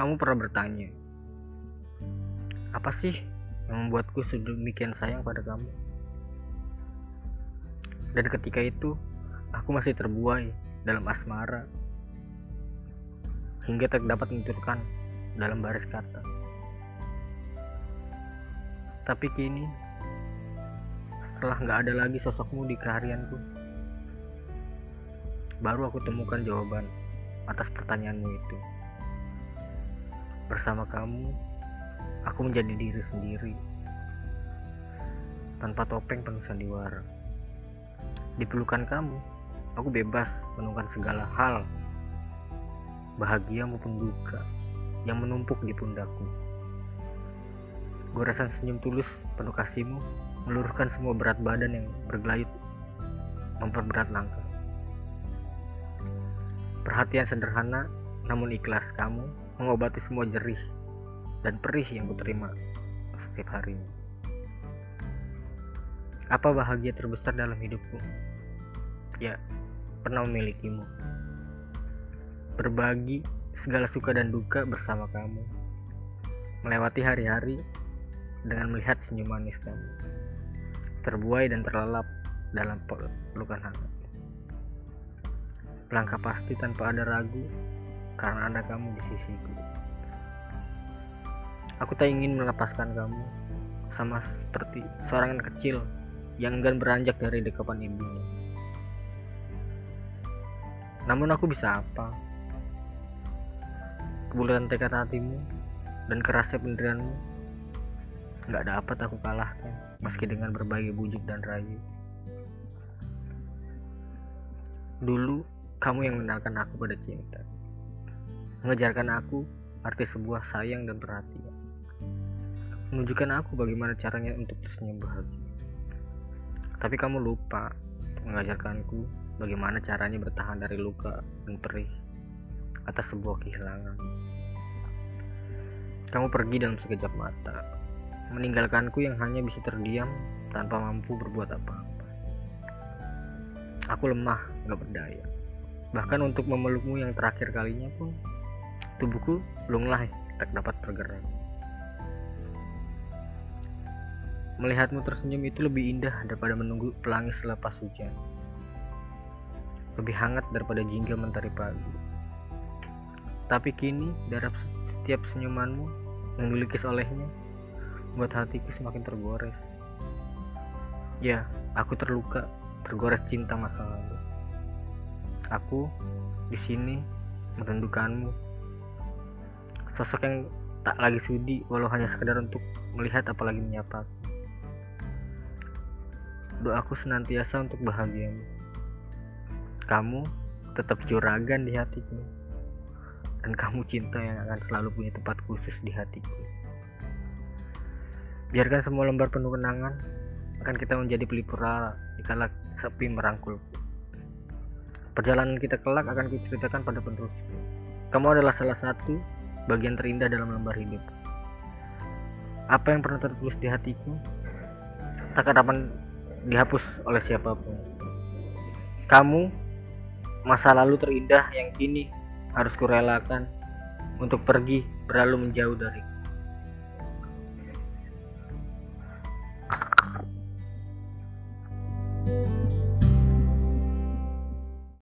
Kamu pernah bertanya, apa sih yang membuatku sedemikian sayang pada kamu? Dan ketika itu, aku masih terbuai dalam asmara hingga tak dapat menuturkan dalam baris kata. Tapi kini, setelah nggak ada lagi sosokmu di keharianku, baru aku temukan jawaban atas pertanyaanmu itu. Bersama kamu, aku menjadi diri sendiri. Tanpa topeng penuh sandiwara. Di pelukan kamu, aku bebas menemukan segala hal. Bahagia maupun duka yang menumpuk di pundakku. Goresan senyum tulus penuh kasihmu meluruhkan semua berat badan yang bergelayut memperberat langkah. Perhatian sederhana namun ikhlas kamu mengobati semua jerih dan perih yang kuterima setiap harinya. Apa bahagia terbesar dalam hidupku? Ya, pernah memilikimu. Berbagi segala suka dan duka bersama kamu. Melewati hari-hari dengan melihat senyum manis kamu. Terbuai dan terlelap dalam pelukan hangat. Langkah pasti tanpa ada ragu karena ada kamu di sisiku. Aku tak ingin melepaskan kamu, sama seperti seorang anak kecil yang enggan beranjak dari dekapan ibunya. Namun aku bisa apa? Kebulatan tekad hatimu dan kerasnya pendirianmu gak dapat aku kalahkan meski dengan berbagai bujuk dan rayu. Dulu kamu yang mengenalkan aku pada cinta mengejarkan aku arti sebuah sayang dan perhatian. Menunjukkan aku bagaimana caranya untuk tersenyum bahagia. Tapi kamu lupa mengajarkanku bagaimana caranya bertahan dari luka dan perih atas sebuah kehilangan. Kamu pergi dalam sekejap mata, meninggalkanku yang hanya bisa terdiam tanpa mampu berbuat apa-apa. Aku lemah, gak berdaya. Bahkan untuk memelukmu yang terakhir kalinya pun tubuhku lunglai tak dapat bergerak. Melihatmu tersenyum itu lebih indah daripada menunggu pelangi selepas hujan. Lebih hangat daripada jingga mentari pagi. Tapi kini, darah setiap senyumanmu dilukis olehnya, buat hatiku semakin tergores. Ya, aku terluka, tergores cinta masa lalu. Aku di sini merindukanmu. Sosok yang tak lagi sudi walau hanya sekedar untuk melihat apalagi menyapa. Doaku senantiasa untuk bahagiamu. Kamu tetap juragan di hatiku. Dan kamu cinta yang akan selalu punya tempat khusus di hatiku biarkan semua lembar penuh kenangan akan kita menjadi pelipur dikala sepi merangkul perjalanan kita kelak akan kuceritakan pada penerusku kamu adalah salah satu bagian terindah dalam lembar hidup. Apa yang pernah tertulis di hatiku tak dapat dihapus oleh siapa pun. Kamu, masa lalu terindah yang kini harus kurelakan untuk pergi berlalu menjauh dariku.